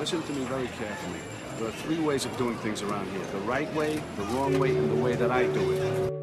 Listen to me very carefully. There are three ways of doing things around here. The right way, the wrong way, and the way that I do it.